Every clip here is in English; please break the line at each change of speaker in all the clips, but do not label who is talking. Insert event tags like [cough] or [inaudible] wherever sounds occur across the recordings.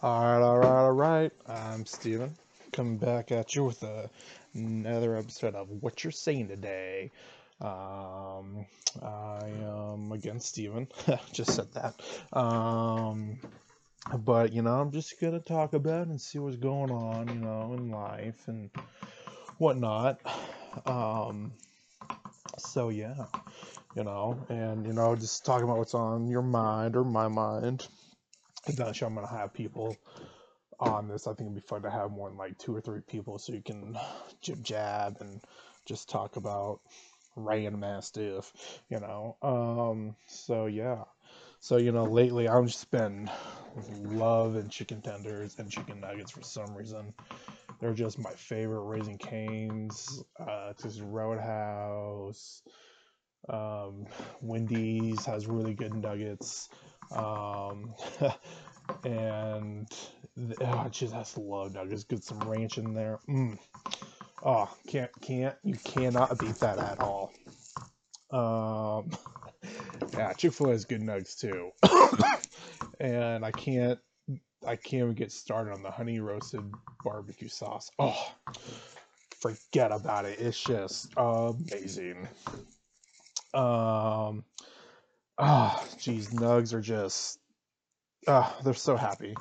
Alright, alright, alright. I'm Steven. Coming back at you with a, another episode of What You're Saying Today. Um, I am again Steven. [laughs] just said that. Um, but, you know, I'm just going to talk about and see what's going on, you know, in life and whatnot. Um, so, yeah, you know, and, you know, just talking about what's on your mind or my mind eventually I'm gonna have people on this. I think it'd be fun to have more than like two or three people so you can jib jab and just talk about random ass stuff, you know. Um, so yeah. So you know, lately I've just been loving chicken tenders and chicken nuggets for some reason. They're just my favorite. Raising Cane's, uh, Texas Roadhouse, um, Wendy's has really good nuggets. Um, [laughs] and the, oh, just has to love nuggets. Get some ranch in there. Mm. Oh, can't can't you cannot beat that at all. Um, [laughs] yeah, Chick Fil A has good nuggets too, [coughs] and I can't I can't even get started on the honey roasted barbecue sauce. Oh, forget about it. It's just amazing. Um, oh, geez, nugs are just uh, they're so happy.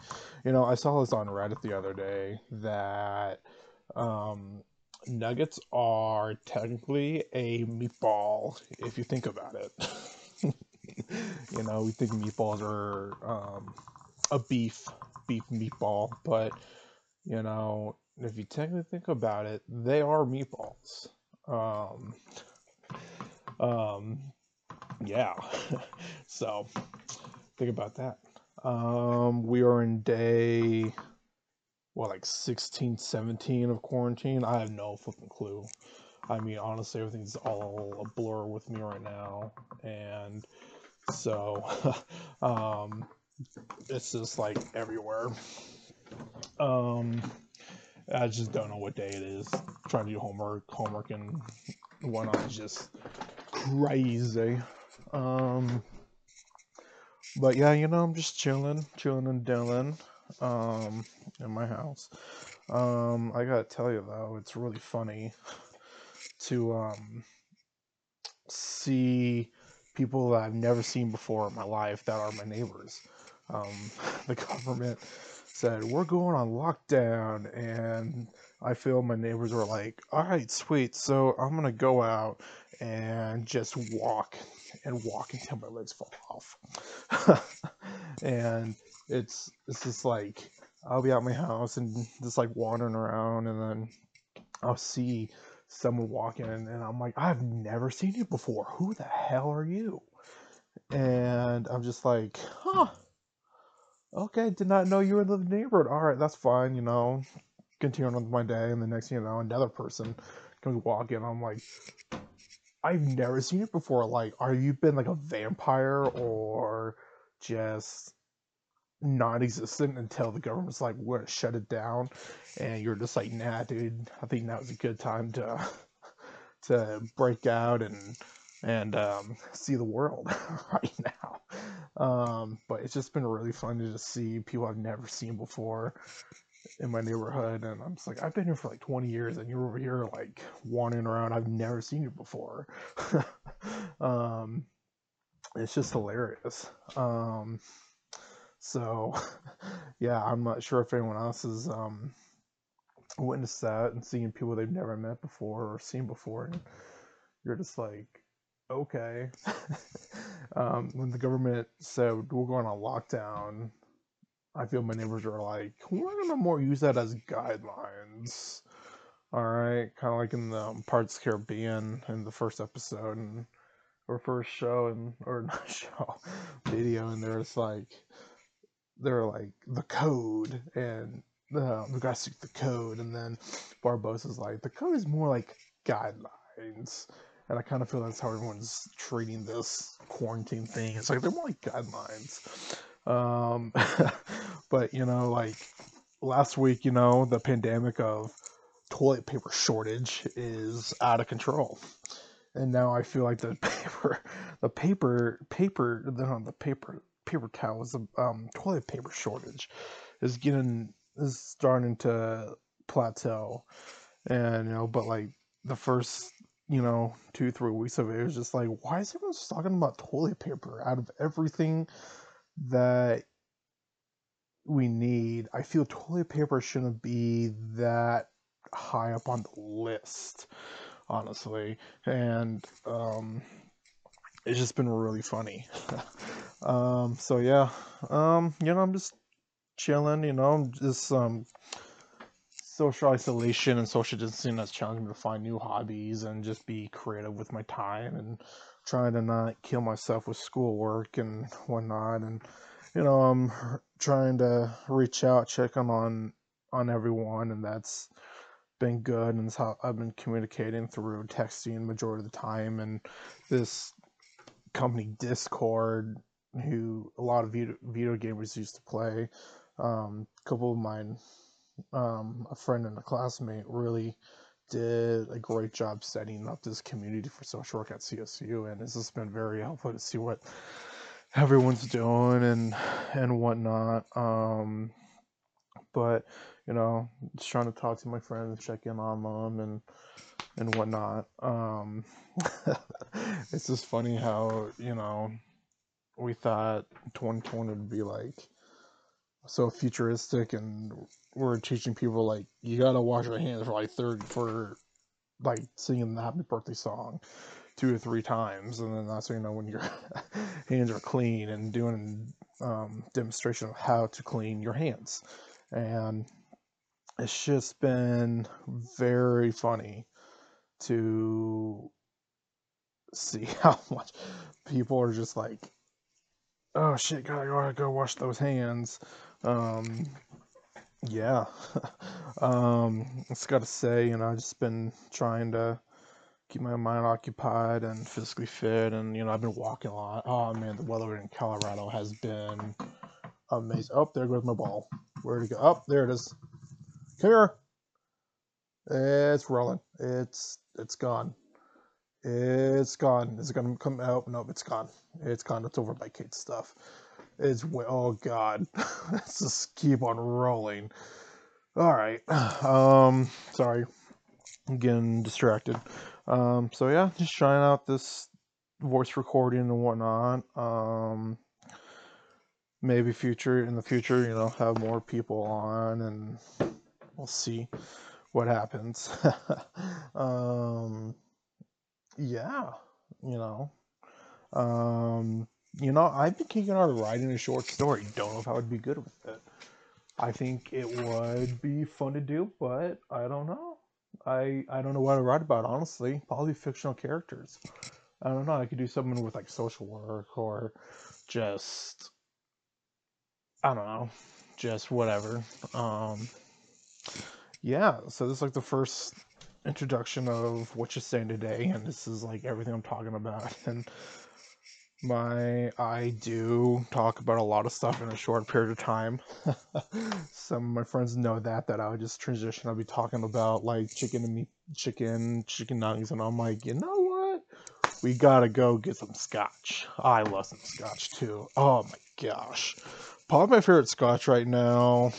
You know, I saw this on Reddit the other day that um, nuggets are technically a meatball if you think about it. [laughs] you know, we think meatballs are um, a beef beef meatball, but you know, if you technically think about it, they are meatballs. Um, um, yeah. [laughs] so think about that. Um, we are in day, what, like 16, 17 of quarantine? I have no flipping clue. I mean, honestly, everything's all a blur with me right now. And so, [laughs] um, it's just like everywhere. Um, I just don't know what day it is. Trying to do homework, homework and whatnot is just crazy. Um, but yeah, you know, I'm just chilling, chilling and Dylan, um, in my house. Um, I gotta tell you though, it's really funny to um see people that I've never seen before in my life that are my neighbors. Um, [laughs] the government said we're going on lockdown, and I feel my neighbors were like, "All right, sweet. So I'm gonna go out and just walk and walk until [laughs] my legs fall off. [laughs] and it's it's just like I'll be at my house and just like wandering around, and then I'll see someone walking, and I'm like, I've never seen you before. Who the hell are you? And I'm just like, huh. Okay, did not know you were in the neighborhood. All right, that's fine. You know, continuing on with my day, and the next thing you know, another person comes walking. I'm like, I've never seen it before. Like, are you been like a vampire or just non-existent until the government's like, we're gonna shut it down, and you're just like, nah, dude. I think that was a good time to [laughs] to break out and and um, see the world [laughs] right now. Um, but it's just been really fun to just see people I've never seen before in my neighborhood, and I'm just like, I've been here for like 20 years, and you're over here like wandering around. I've never seen you before. [laughs] um, it's just hilarious. Um, so, [laughs] yeah, I'm not sure if anyone else has um, witnessed that and seeing people they've never met before or seen before, and you're just like, okay. [laughs] um, when the government said we're going on lockdown, I feel my neighbors are like, we're gonna more use that as guidelines. All right, kind of like in the um, Pirates Caribbean in the first episode and or first show and or [laughs] not show video, and there's like they're like the code and the we gotta the code, and then Barbossa's like the code is more like guidelines. And I kind of feel that's how everyone's treating this quarantine thing. It's like they're more like guidelines. Um, [laughs] but you know, like last week, you know, the pandemic of toilet paper shortage is out of control, and now I feel like the [laughs] paper, the paper, paper, the, the paper, paper towels, the um, toilet paper shortage is getting is starting to plateau, and you know, but like the first you know two three weeks of it, it was just like, why is everyone just talking about toilet paper out of everything that we need? I feel toilet paper shouldn't be that high up on the list, honestly, and um, it's just been really funny. [laughs] um, so yeah, um, you know, I'm just chilling. You know, I'm just um, social isolation and social distancing has challenged me to find new hobbies and just be creative with my time and trying to not kill myself with schoolwork and whatnot. And you know, I'm trying to reach out, check on on on everyone, and that's been good and it's how I've been communicating through texting majority of the time and this company Discord who a lot of video, video gamers used to play um, a couple of mine um, a friend and a classmate really did a great job setting up this community for social work at CSU and it's just been very helpful to see what everyone's doing and and whatnot um, but you know, just trying to talk to my friends, check in on them, and and whatnot. Um, [laughs] it's just funny how you know we thought 2020 would be like so futuristic, and we're teaching people like you gotta wash your hands for like third for like singing the happy birthday song two or three times, and then that's you know when your [laughs] hands are clean and doing um, demonstration of how to clean your hands, and it's just been very funny to see [laughs] how much people are just like, oh shit, gotta, gotta go wash those hands. Um, yeah. [laughs] um, it's got to say, you know, I've just been trying to keep my mind occupied and physically fit, and you know, I've been walking a lot. Oh man, the weather in Colorado has been amazing. Oh, there goes my ball. Where'd it go? Oh, there it is. Come Here. It's rolling. It's it's gone. It's gone. Is it gonna come out? Nope, it's gone. It's gone. It's over by Kate's stuff. It's oh god. [laughs] Let's just keep on rolling. All right. Um, sorry. I'm getting distracted. Um, so yeah, just trying out this voice recording and whatnot. Um, maybe future in the future, you know, have more people on and we'll see what happens. [laughs] um, yeah, you know. Um, you know, I've been kicking of writing a short story. Don't know if I would be good with it. I think it would be fun to do, but I don't know. I I don't know what to write about, honestly. Probably fictional characters. I don't know. I could do something with like social work or just I don't know, just whatever. Um, yeah, so this is like the first introduction of what you're saying today, and this is like everything I'm talking about. [laughs] And my I do talk about a lot of stuff in a short period of time. [laughs] Some of my friends know that that I would just transition. I'll be talking about like chicken and meat, chicken, chicken nuggets, and I'm like, you know what? We gotta go get some scotch. I love some scotch too. Oh my gosh, probably my favorite scotch right now.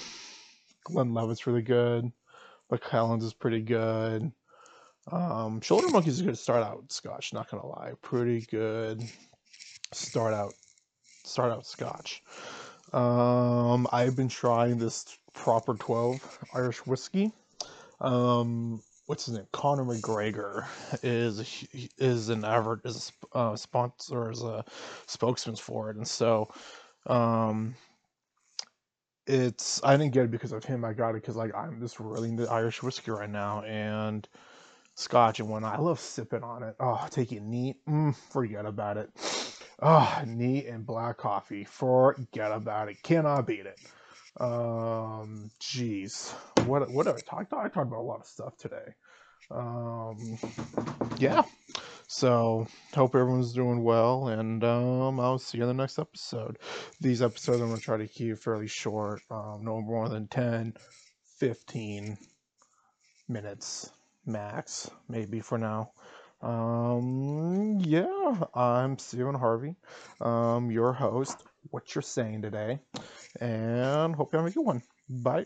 Glenn Glenlivet's really good. McClelland's is pretty good. Um, Shoulder Monkey's is a good start out scotch, not gonna lie. Pretty good start out start out scotch. Um, I've been trying this proper 12 Irish whiskey. Um, what's his name? Conor McGregor is is an average is a uh, sponsor as a spokesman for it, and so um, it's I didn't get it because of him. I got it because like I'm just really into Irish whiskey right now and Scotch and when I love sipping on it. Oh, take it neat. Mm, forget about it. Oh, neat and black coffee. Forget about it. Cannot beat it. Um, jeez, what what did I talk? I talked about a lot of stuff today. Um, yeah. So hope everyone's doing well, and um, I'll see you in the next episode. These episodes I'm gonna try to keep fairly short, um, no more than 10, 15 minutes max, maybe for now. Um, yeah, I'm Stephen Harvey, um, your host what you're saying today. And hope you have a good one. Bye.